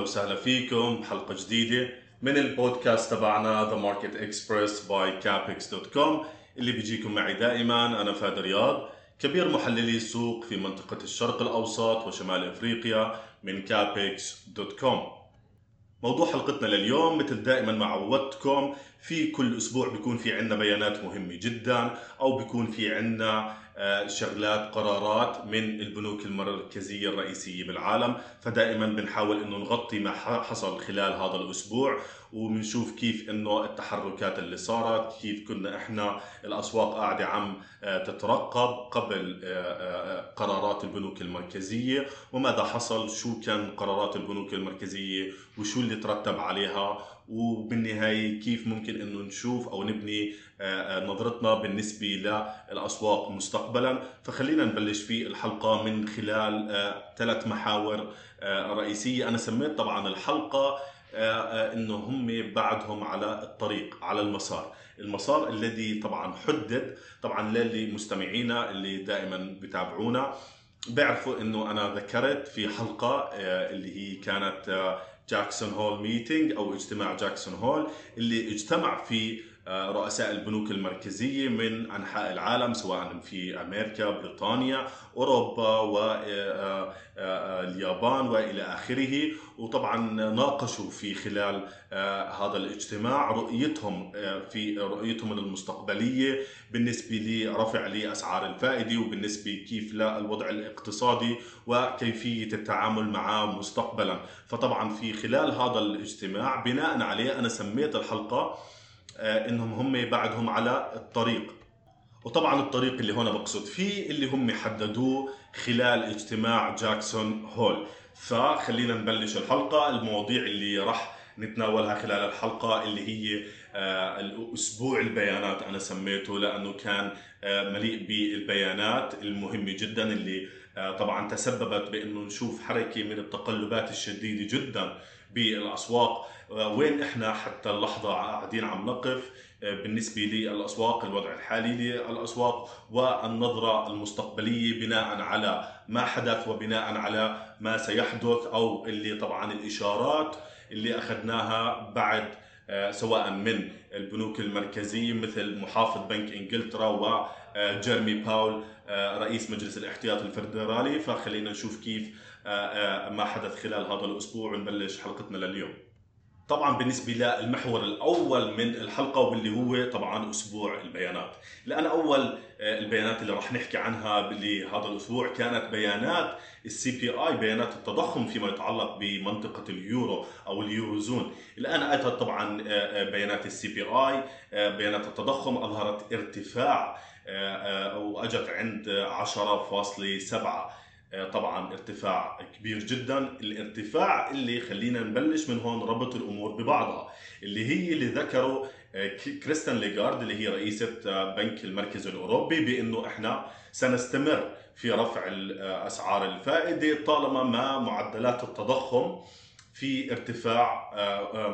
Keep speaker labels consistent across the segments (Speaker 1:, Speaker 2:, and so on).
Speaker 1: وسهلا فيكم بحلقة جديدة من البودكاست تبعنا The Market Express by Capex dot com اللي بيجيكم معي دائما أنا فهد رياض كبير محللي السوق في منطقة الشرق الأوسط وشمال إفريقيا من Capex dot com موضوع حلقتنا لليوم مثل دائما ما عودتكم في كل أسبوع بيكون في عندنا بيانات مهمة جدا أو بيكون في عندنا آه، شغلات قرارات من البنوك المركزية الرئيسية بالعالم. فدائما بنحاول إنه نغطي ما حصل خلال هذا الأسبوع وبنشوف كيف إنه التحركات اللي صارت كيف كنا إحنا الأسواق قاعدة عم آه، تترقب قبل آه، قرارات البنوك المركزية. وماذا حصل؟ شو كان قرارات البنوك المركزية؟ وشو اللي ترتب عليها؟ وبالنهاية كيف ممكن إنه نشوف أو نبني آه، آه، نظرتنا بالنسبة للأسواق مستقبلا. فخلينا نبلش في الحلقة من خلال آه، ثلاث محاور رئيسية. أنا سميت طبعا الحلقة إنه هم بعدهم على الطريق على المسار. المسار الذي طبعا حدد طبعا للي مستمعينا اللي دائما بتابعونا. بيعرفوا إنه أنا ذكرت في حلقة اللي هي كانت جاكسون هول ميتينج أو اجتماع جاكسون هول اللي اجتمع فيه رؤساء البنوك المركزية من أنحاء العالم سواء في أمريكا بريطانيا أوروبا واليابان آه، آه، وإلى آخره. وطبعا ناقشوا في خلال هذا الاجتماع رؤيتهم في رؤيتهم المستقبلية بالنسبة لرفع لأسعار الفائدة وبالنسبة كيف للوضع الاقتصادي وكيفية التعامل معه مستقبلا. فطبعا في خلال هذا الاجتماع بناء عليه أنا سميت الحلقة آه، إنهم هم بعدهم على الطريق. وطبعا الطريق اللي هون بقصد فيه اللي هم حددوه خلال اجتماع جاكسون هول. فخلينا نبلش الحلقة المواضيع اللي راح نتناولها خلال الحلقة اللي هي آه، الأسبوع البيانات أنا سميته لأنه كان آه، مليء بالبيانات المهمة جدا اللي طبعا تسببت بأنه نشوف حركة من التقلبات الشديدة جدا بالأسواق. وين إحنا حتى اللحظة قاعدين عم نقف آه، بالنسبة للاسواق الوضع الحالي للأسواق والنظرة المستقبلية بناء على ما حدث وبناء على ما سيحدث أو اللي طبعا الإشارات اللي أخذناها بعد آه، سواء من البنوك المركزية مثل محافظ بنك إنجلترا وجيرمي باول آه، رئيس مجلس الاحتياط الفدرالي. فخلينا نشوف كيف ما حدث خلال هذا الأسبوع ونبلش حلقتنا لليوم. طبعا بالنسبة للمحور الأول من الحلقة واللي هو طبعا أسبوع البيانات. لأن أول آه، البيانات اللي راح نحكي عنها لهذا الأسبوع كانت بيانات ال CPI بيانات التضخم فيما يتعلق بمنطقة اليورو أو ال Eurozone. الآن اتت طبعا آه، آه، بيانات ال CPI بيانات التضخم أظهرت ارتفاع وأجت عند 10.7 آه، طبعا ارتفاع كبير جدا. الارتفاع اللي خلينا نبلش من هون ربط الأمور ببعضها اللي هي اللي ذكروا آه، كريستن ليغارد اللي هي رئيسة آه، بنك المركز الأوروبي بأنه إحنا سنستمر في رفع أسعار الفائدة طالما ما معدلات التضخم في ارتفاع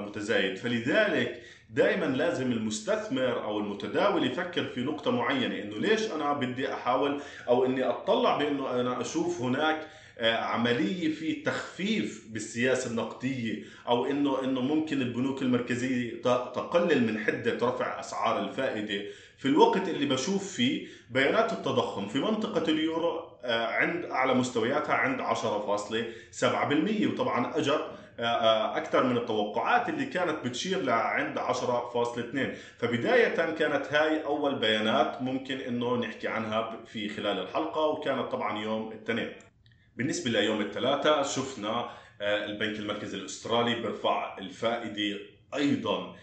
Speaker 1: متزايد. فلذلك دائما لازم المستثمر أو المتداول يفكر في نقطة معينة إنه ليش أنا بدي أحاول أو إني أطلع بإنه أنا أشوف هناك آه، عملية في تخفيف بالسياسة النقدية أو إنه إنه ممكن البنوك المركزية تقلل من حدة رفع أسعار الفائدة. في الوقت اللي بشوف فيه بيانات التضخم في منطقة اليورو آه، عند اعلى مستوياتها عند 10.7% وطبعا اجت آه، آه، أكثر من التوقعات اللي كانت بتشير لعند 10.2 فبداية كانت هاي أول بيانات ممكن إنه نحكي عنها في خلال الحلقة وكانت طبعا يوم الاثنين. بالنسبة ليوم الثلاثاء شفنا آه، البنك المركزي الأسترالي بيرفع الفائدة أيضا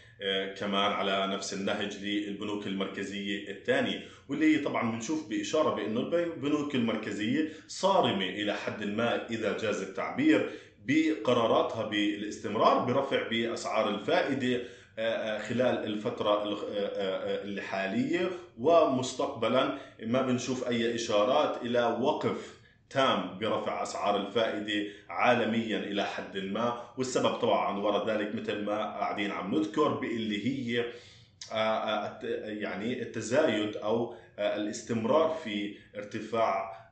Speaker 1: كمان على نفس النهج للبنوك المركزية الثانية. واللي طبعا بنشوف بإشارة بإنه البنوك المركزية صارمة إلى حد ما إذا جاز التعبير. بقراراتها بالاستمرار برفع بأسعار الفائدة آه، آه، خلال الفترة آه، الحالية ومستقبلا ما بنشوف أي إشارات إلى وقف تام برفع أسعار الفائدة عالميا إلى حد ما. والسبب طبعا وراء ذلك مثل ما قاعدين عم نذكر باللي هي يعني التزايد أو الاستمرار في ارتفاع آه، آه،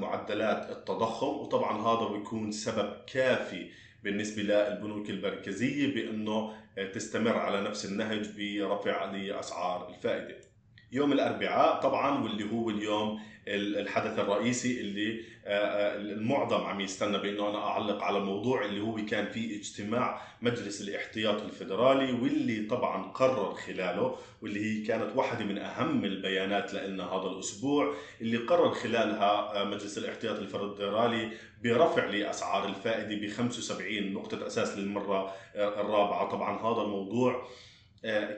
Speaker 1: معدلات التضخم وطبعا هذا بيكون سبب كافي بالنسبة للبنوك المركزية بأنه تستمر على نفس النهج برفع لأسعار الفائدة. يوم الأربعاء طبعا واللي هو اليوم الحدث الرئيسي اللي آه، آه، المعظم عم يستنى بإنه أنا أعلق على الموضوع اللي هو كان في اجتماع مجلس الاحتياط الفدرالي واللي طبعا قرر خلاله واللي هي كانت واحدة من أهم البيانات لنا هذا الأسبوع اللي قرر خلالها آه، مجلس الاحتياط الفدرالي برفع لأسعار الفائدة ب 75 نقطة أساس للمرة الرابعة. طبعا هذا الموضوع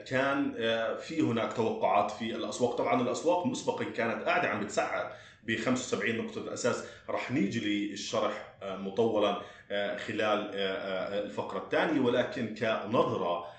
Speaker 1: كان في هناك توقعات في الأسواق. طبعا الأسواق مسبقا كانت قاعدة عم بتسعر ب 75 نقطة أساس. رح نيجي للشرح آه، مطولا آه، خلال آه، الفقرة الثانية. ولكن كنظرة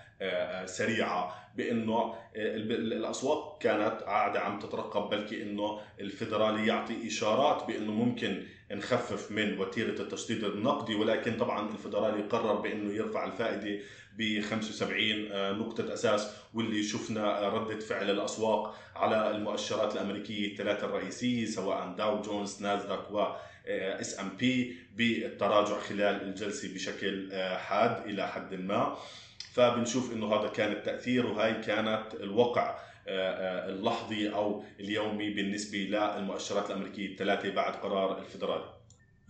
Speaker 1: سريعة بأنه الأسواق كانت قاعدة عم تترقب بلكي انه الفدرالي يعطي إشارات بأنه ممكن نخفف من وتيرة التشديد النقدي ولكن طبعا الفدرالي قرر بأنه يرفع الفائدة ب 75 آه، نقطة أساس واللي شفنا ردة فعل الأسواق على المؤشرات الأمريكية الثلاثة الرئيسية سواء داو جونز ناسداك و S&P بالتراجع خلال الجلسة بشكل آه، حاد إلى حد ما. فبنشوف إنه هذا كان التأثير وهي كانت الوقع. آه، اللحظي أو اليومي بالنسبة للمؤشرات الأمريكية الثلاثة بعد قرار الفدرالي.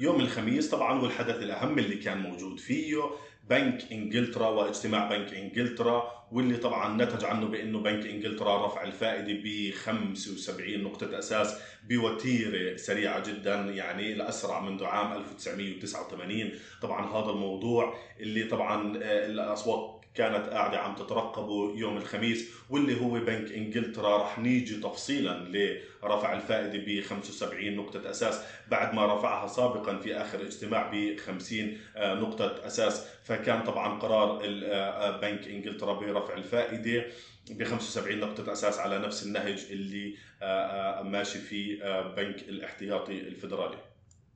Speaker 1: يوم الخميس طبعا والحدث الأهم اللي كان موجود فيه بنك إنجلترا واجتماع بنك إنجلترا واللي طبعا نتج عنه بأنه بنك إنجلترا رفع الفائدة ب 75 نقطة أساس بوتيرة سريعة جدا يعني الاسرع منذ عام 1989 طبعا هذا الموضوع اللي طبعا آه، الاسواق كانت قاعدة عم تترقبه يوم الخميس واللي هو بنك إنجلترا. رح نيجي تفصيلا لرفع الفائدة ب 75 نقطة أساس بعد ما رفعها سابقا في آخر اجتماع ب 50 آه، نقطة أساس. فكان طبعا قرار آه، بنك إنجلترا برفع الفائدة ب 75 نقطة أساس على نفس النهج اللي آه، ماشي فيه بنك الاحتياطي الفدرالي.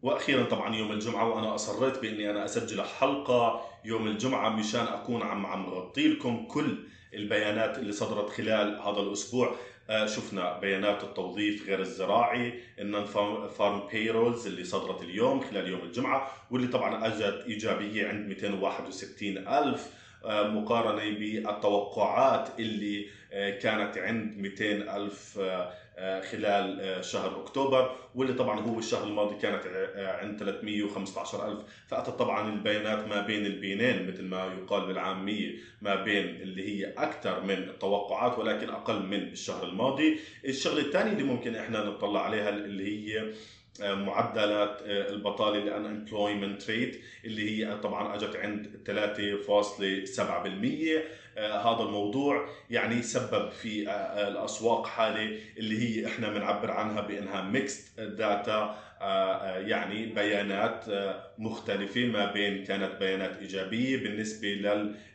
Speaker 1: وأخيرا طبعا يوم الجمعة وأنا أصريت بأني أنا أسجل حلقة يوم الجمعة مشان أكون عم عم غطي لكم كل البيانات اللي صدرت خلال هذا الأسبوع. آه، شفنا بيانات التوظيف غير الزراعي ال non-farm payrolls اللي صدرت اليوم خلال يوم الجمعة واللي طبعا اجت إيجابية عند 261 ألف. آه، مقارنة بالتوقعات اللي آه، كانت عند 200 ألف آه، خلال آه، شهر أكتوبر واللي طبعا هو الشهر الماضي كانت آه، عند 315 ألف. فاتت طبعا البيانات ما بين البينين مثل ما يقال بالعامية ما بين اللي هي أكثر من التوقعات ولكن أقل من الشهر الماضي. الشغلة الثانية اللي ممكن إحنا نطلع عليها اللي هي معدلات البطالة ال unemployment rate اللي هي طبعا أجت عند 3.7% آه، هذا الموضوع يعني سبب في آه، آه، الأسواق حالة اللي هي إحنا بنعبر عنها بأنها mixed data يعني بيانات مختلفة ما بين كانت بيانات إيجابية بالنسبة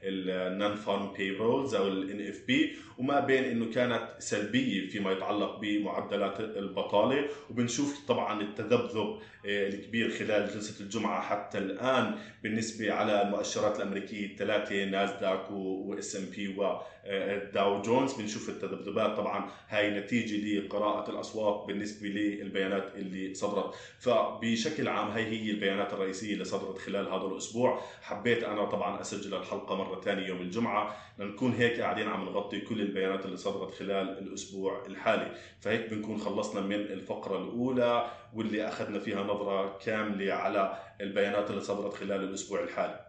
Speaker 1: لل non-farm payrolls أو ال NFP وما بين إنه كانت سلبية فيما يتعلق بمعدلات البطالة. وبنشوف طبعا التذبذب آه، الكبير خلال جلسة الجمعة حتى الآن بالنسبة على المؤشرات الأمريكية الثلاثة ناسداك و S&P وداو جونز بنشوف التذبذبات طبعا هاي نتيجة لقراءة الأسواق بالنسبة للبيانات اللي صدرت. فبشكل عام هاي هي البيانات الرئيسية اللي صدرت خلال هذا الأسبوع. حبيت أنا طبعا أسجل الحلقة مرة ثانية يوم الجمعة. لنكون هيك قاعدين عم نغطي كل البيانات اللي صدرت خلال الأسبوع الحالي. فهيك بنكون خلصنا من الفقرة الأولى واللي أخذنا فيها نظرة كاملة على البيانات اللي صدرت خلال الأسبوع الحالي.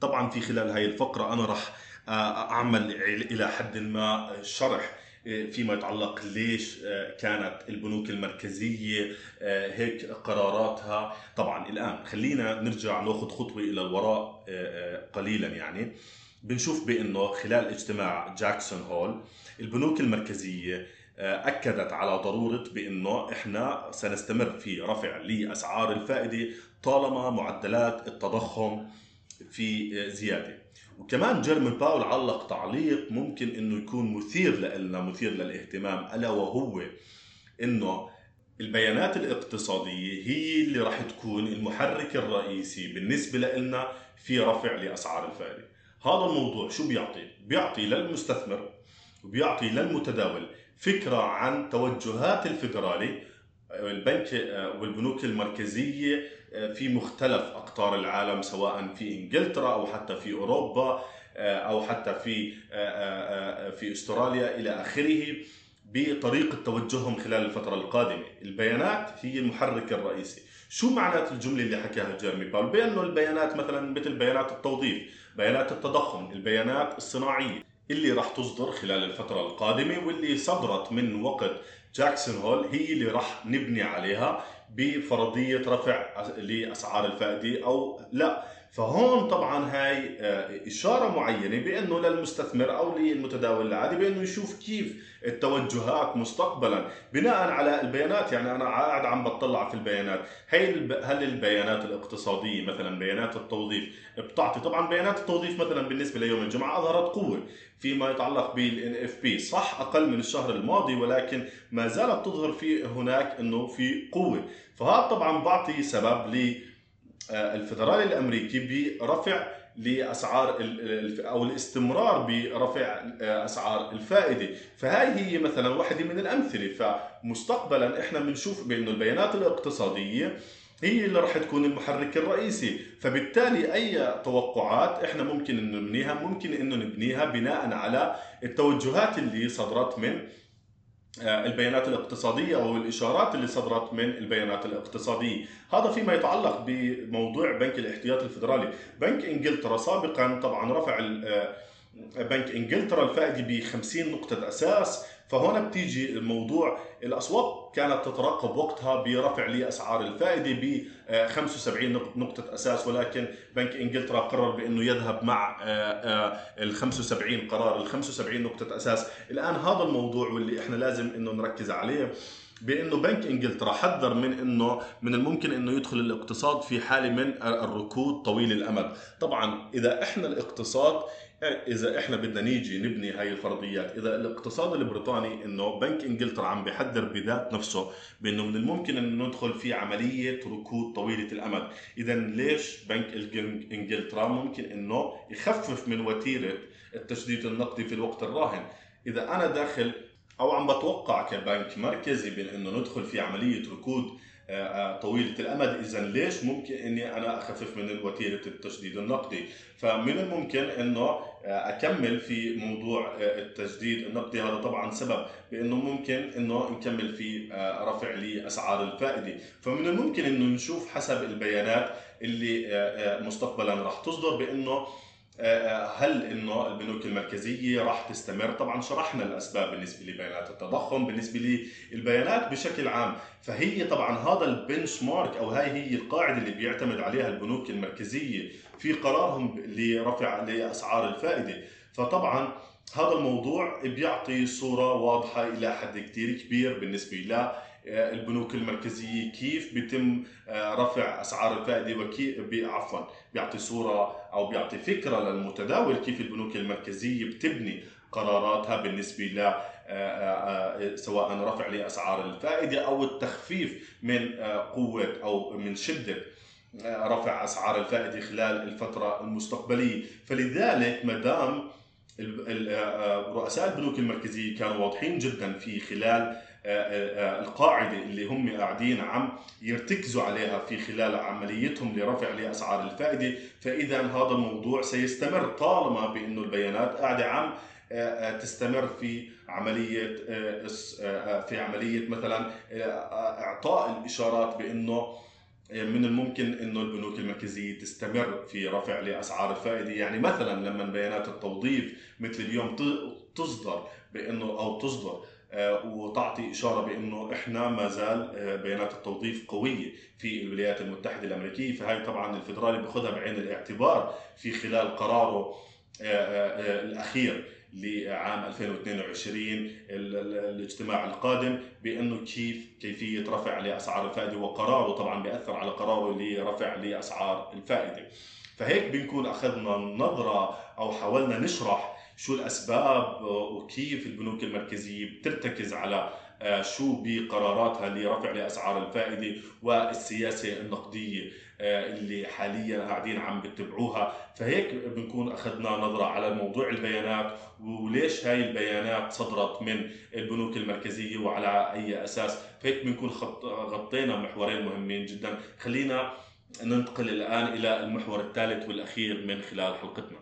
Speaker 1: طبعا في خلال هاي الفقرة أنا راح آه، أعمل إلى حد ما شرح فيما يتعلق ليش آه، كانت البنوك المركزية هيك قراراتها. طبعا الآن خلينا نرجع ناخذ خطوة إلى الوراء قليلا يعني. بنشوف بأنه خلال اجتماع جاكسون هول البنوك المركزية آه، أكدت على ضرورة بأنه إحنا سنستمر في رفع لأسعار الفائدة طالما معدلات التضخم في آه، زيادة. وكمان جيرمن باول علق تعليق ممكن إنه يكون مثير لنا مثير للاهتمام ألا وهو إنه البيانات الاقتصادية هي اللي راح تكون المحرك الرئيسي بالنسبة لنا في رفع لأسعار الفائدة هذا الموضوع شو بيعطي؟ بيعطي للمستثمر وبيعطي للمتداول فكرة عن توجهات الفدرالي البنك والبنوك المركزية في مختلف أقطار العالم سواء في إنجلترا أو حتى في أوروبا أو حتى في في أستراليا إلى آخره بطريقة توجههم خلال الفترة القادمة، البيانات هي المحرك الرئيسي، شو معنات الجملة اللي حكاها جيرمي باول؟ بأنه البيانات مثلا مثل بيانات التوظيف، بيانات التضخم، البيانات الصناعية. اللي راح تصدر خلال الفترة القادمة واللي صدرت من وقت جاكسون هول هي اللي راح نبني عليها بفرضية رفع لأسعار الفائدة أو لا. فهون طبعا هاي آه، إشارة معينة بأنه للمستثمر أو للمتداول العادي بأنه يشوف كيف التوجهات مستقبلا بناء على البيانات. يعني أنا قاعد عم بطلع في البيانات. هي هل البيانات الاقتصادية مثلا بيانات التوظيف بتعطي؟ طبعا بيانات التوظيف مثلا بالنسبة ليوم الجمعة أظهرت قوة فيما يتعلق بالإن إف بي. صح أقل من الشهر الماضي ولكن ما زالت تظهر في هناك إنه في قوة. فهذا طبعا بعطي سبب ل آه، الفدرالي الأمريكي برفع لأسعار أو الاستمرار برفع آه، أسعار الفائدة. فهاي هي مثلا واحدة من الأمثلة. فمستقبلا إحنا بنشوف بانه البيانات الاقتصادية هي اللي راح تكون المحرك الرئيسي. فبالتالي أي توقعات إحنا ممكن إنه نبنيها؟ ممكن إنه نبنيها بناء على التوجهات اللي صدرت من آه، البيانات الاقتصادية أو الإشارات اللي صدرت من البيانات الاقتصادية. هذا فيما يتعلق بموضوع بنك الاحتياطي الفدرالي بنك إنجلترا سابقا طبعا رفع آه، بنك إنجلترا الفائدة ب 50 نقطة أساس فهنا بتيجي الموضوع. الاسواق كانت تترقب وقتها برفع لأسعار الفائدة ب 75 نقطة أساس ولكن بنك إنجلترا قرر بأنه يذهب مع آه، آه، ال 75 قرار ال 75 نقطة أساس. الآن هذا الموضوع واللي إحنا لازم إنه نركز عليه بأنه بنك إنجلترا حذر من إنه من الممكن إنه يدخل الاقتصاد في حالة من الركود طويل الأمد، طبعا إذا إحنا الاقتصاد إذا إحنا بدنا نيجي نبني هاي الفرضيات إذا الاقتصاد البريطاني إنه بنك إنجلترا عم بيحذر بذات نفسه بإنه من الممكن إنه ندخل في عملية ركود طويلة الأمد. إذا ليش بنك إنجلترا ممكن إنه يخفف من وتيرة التشديد النقدي في الوقت الراهن؟ إذا أنا داخل أو عم بتوقع كبنك مركزي بإنه ندخل في عملية ركود طويلة الأمد. اذا ليش ممكن إني أنا أخفف من وتيره التشديد النقدي؟ فمن الممكن إنه آه، أكمل في موضوع التجديد النقدي. هذا طبعا سبب بإنه ممكن إنه نكمل في رفع لأسعار الفائدة. فمن الممكن إنه نشوف حسب البيانات اللي مستقبلا راح تصدر بإنه هل إنه البنوك المركزية راح تستمر؟ طبعا شرحنا الأسباب بالنسبة لبيانات التضخم، بالنسبة للبيانات بشكل عام، فهي طبعا هذا البنش مارك أو هاي هي القاعدة اللي بيعتمد عليها البنوك المركزية في قرارهم لرفع لأسعار الفائدة، فطبعا هذا الموضوع بيعطي صورة واضحة إلى حد كثير كبير بالنسبة البنوك المركزية كيف بيتم آه، رفع أسعار الفائدة وكيف عفوا بيعطي صورة أو بيعطي فكرة للمتداول كيف البنوك المركزية بتبني قراراتها بالنسبة ل آه، آه، سواء رفع لأسعار الفائدة أو التخفيف من قوة أو من شدة رفع أسعار الفائدة خلال الفترة المستقبلية. فلذلك ما دام رؤساء البنوك المركزية كانوا واضحين جدا في خلال آه، آه، آه، القاعدة اللي هم قاعدين عم يرتكزوا عليها في خلال عمليتهم لرفع لأسعار الفائدة. فإذا هذا الموضوع سيستمر طالما بأنه البيانات قاعدة عم تستمر في عملية في عملية مثلا إعطاء الإشارات بأنه من الممكن أنه البنوك المركزية تستمر في رفع لأسعار الفائدة. يعني مثلا لما بيانات التوظيف مثل اليوم تصدر بأنه أو تصدر آه، وتعطي إشارة بأنه إحنا ما زال آه، بيانات التوظيف قوية في الولايات المتحدة الأمريكية فهي طبعا الفدرالي بياخذها بعين الاعتبار في خلال قراره آه، الأخير لعام 2022 الاجتماع القادم بأنه كيف كيفية رفع لأسعار الفائدة وقراره طبعا بيأثر على قراره لرفع لأسعار الفائدة. فهيك بنكون أخذنا نظرة أو حاولنا نشرح شو الأسباب وكيف البنوك المركزية بترتكز على آه، شو بقراراتها لرفع لاسعار الفائدة والسياسة النقدية آه، اللي حاليا قاعدين عم بتبعوها فهيك بنكون أخذنا نظرة على موضوع البيانات وليش هاي البيانات صدرت من البنوك المركزية وعلى أي أساس. فهيك بنكون غطينا محورين مهمين جدا. خلينا ننتقل الآن إلى المحور الثالث والأخير من خلال حلقتنا.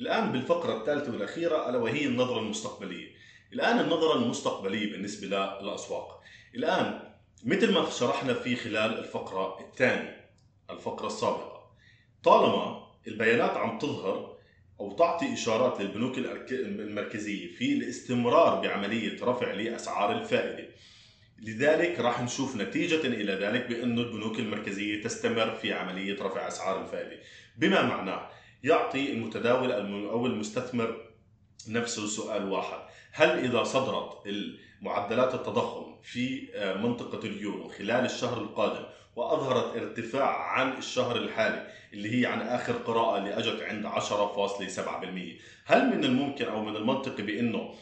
Speaker 1: الآن بالفقرة الثالثة والأخيرة ألا وهي النظرة المستقبلية. الآن النظرة المستقبلية بالنسبة للأسواق. الآن مثل ما شرحنا في خلال الفقرة الثانية الفقرة السابقة طالما البيانات عم تظهر أو تعطي إشارات للبنوك المركزية في الاستمرار بعملية رفع لأسعار الفائدة لذلك راح نشوف نتيجة إلى ذلك بأن البنوك المركزية تستمر في عملية رفع أسعار الفائدة. بما معناه يعطي المتداول أو المستثمر نفسه سؤال واحد. هل إذا صدرت معدلات التضخم في آه، منطقة اليورو خلال الشهر القادم وأظهرت ارتفاع عن الشهر الحالي اللي هي عن آخر قراءة اللي أجت عند 10.7% هل من الممكن أو من المنطقي بأنه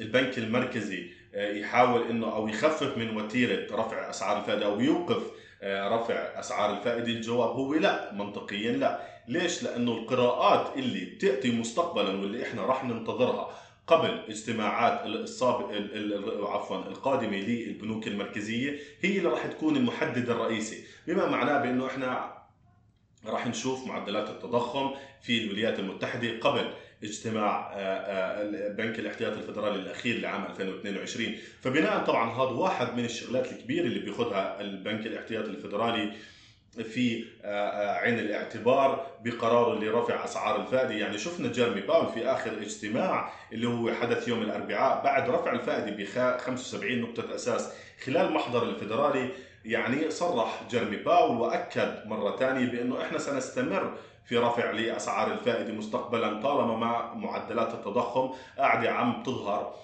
Speaker 1: البنك المركزي آه، يحاول إنه أو يخفف من وتيرة رفع أسعار الفائدة أو يوقف رفع أسعار الفائدة الجواب هو لا منطقيا لا. ليش؟ لأنه القراءات اللي بتأتي مستقبلا واللي إحنا راح ننتظرها قبل اجتماعات السابق عفوا القادمة للبنوك المركزية هي اللي راح تكون المحدد الرئيسي. بما معناه بأنه إحنا راح نشوف معدلات التضخم في الولايات المتحدة قبل اجتماع آه، آه، بنك الاحتياطي الفدرالي الأخير لعام 2022 فبناء طبعا هذا واحد من الشغلات الكبيرة اللي بياخذها البنك الاحتياطي الفدرالي في آه، عين الاعتبار بقراره لرفع أسعار الفائدة. يعني شفنا جيرمي باول في آخر اجتماع اللي هو حدث يوم الأربعاء بعد رفع الفائدة ب 75 نقطة أساس خلال محضر الفدرالي يعني صرح جيرمي باول وأكد مرة ثانية بأنه إحنا سنستمر في رفع لأسعار الفائدة مستقبلا طالما ما معدلات التضخم قاعدة عم تظهر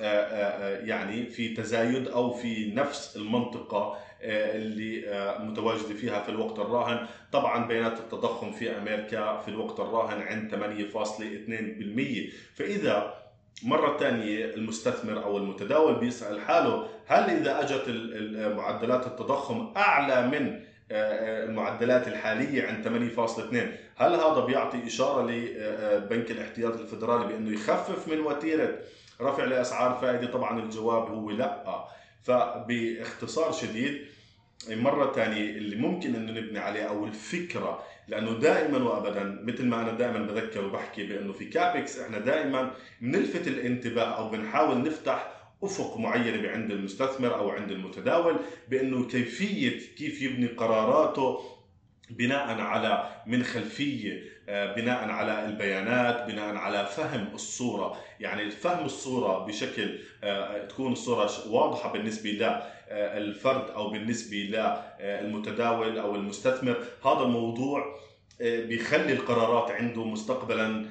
Speaker 1: آه، آه، آه، يعني في تزايد أو في نفس المنطقة اللي متواجدة فيها في الوقت الراهن. طبعا بيانات التضخم في أمريكا في الوقت الراهن عند 8.2% فإذا مرة ثانية المستثمر أو المتداول بيسأل حاله هل إذا أجت معدلات التضخم أعلى من المعدلات الحالية عند 8.2 هل هذا بيعطي إشارة لبنك الاحتياط الفدرالي بأنه يخفف من وتيرة رفع لأسعار الفائدة طبعا الجواب هو لا. فباختصار شديد مرة ثانية اللي ممكن أنه نبني عليه أو الفكرة لأنه دائما وابدا مثل ما أنا دائما بذكر وبحكي بأنه في كابكس إحنا دائما بنلفت الانتباه أو بنحاول نفتح أفق معينه عند المستثمر أو عند المتداول بأنه كيفية كيف يبني قراراته بناء على من خلفية آه، بناء على البيانات بناء على فهم الصورة. يعني فهم الصورة بشكل آه، تكون الصورة واضحة بالنسبة للفرد أو بالنسبة للمتداول أو المستثمر. هذا الموضوع آه، بيخلي القرارات عنده مستقبلا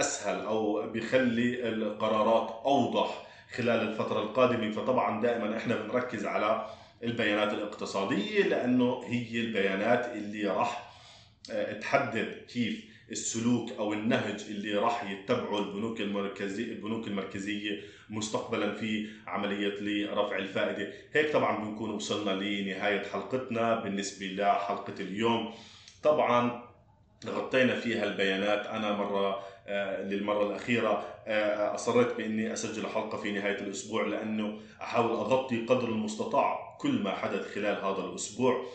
Speaker 1: أسهل أو بيخلي القرارات أوضح. خلال الفترة القادمة فطبعا دائما إحنا بنركز على البيانات الاقتصادية لأنه هي البيانات اللي راح آه، تحدد كيف السلوك أو النهج اللي راح يتبعه البنوك المركزيه البنوك المركزية مستقبلا في عملية لرفع الفائدة، هيك طبعا بنكون وصلنا لنهاية حلقتنا بالنسبة لحلقة اليوم. طبعا غطينا فيها البيانات. أنا مرة آه، للمرة الأخيرة آه، أصريت بإني أسجل حلقة في نهاية الأسبوع لأنه أحاول أغطي قدر المستطاع كل ما حدث خلال هذا الأسبوع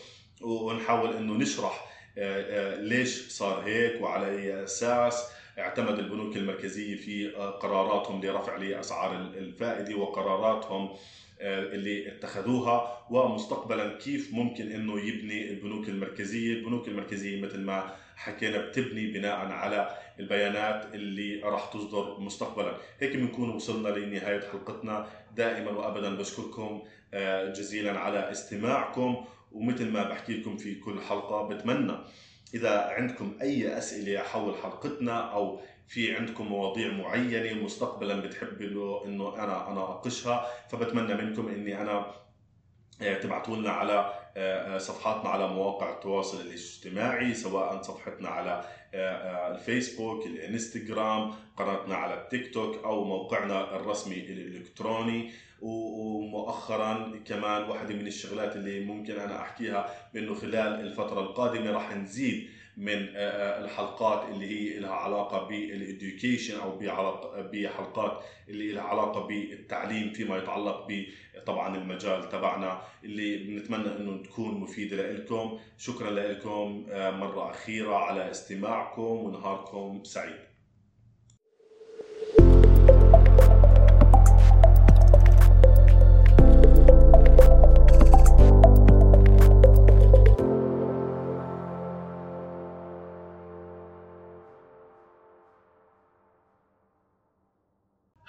Speaker 1: ونحاول أنه نشرح آه، ليش صار هيك وعلى أي أساس. اعتمد البنوك المركزية في قراراتهم لرفع لاسعار الفائدة وقراراتهم. اللي اتخذوها ومستقبلا كيف ممكن إنه يبني البنوك المركزية، البنوك المركزية مثل ما حكينا بتبني بناء على البيانات اللي راح تصدر مستقبلا. هيك بنكون وصلنا لنهاية حلقتنا. دائما وأبدا بشكركم آه، جزيلا على استماعكم ومثل ما بحكي لكم في كل حلقة بتمنى. إذا عندكم أي أسئلة حول حلقتنا أو في عندكم مواضيع معينة مستقبلا بتحبوا إنه أنا أنا أناقشها فبتمنى منكم إني أنا آه، تبعتوا لنا على آه، صفحاتنا على مواقع التواصل الاجتماعي سواء صفحتنا على آه، الفيسبوك الإنستغرام قناتنا على التيك توك أو موقعنا الرسمي الإلكتروني. ومؤخرا كمان واحدة من الشغلات اللي ممكن أنا أحكيها بإنه خلال الفترة القادمة راح نزيد من الحلقات اللي هي لها علاقة بالإديوكيشن أو بحلقات اللي لها علاقة بالتعليم فيما يتعلق ب طبعا المجال تبعنا اللي بنتمنى إنه تكون مفيدة لكم شكرا لكم مرة أخيرة على استماعكم ونهاركم سعيد.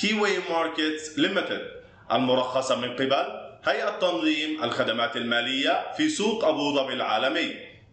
Speaker 1: Key Way Markets Limited المرخصة من قبل هيئة تنظيم الخدمات المالية في سوق أبو ظبي العالمي.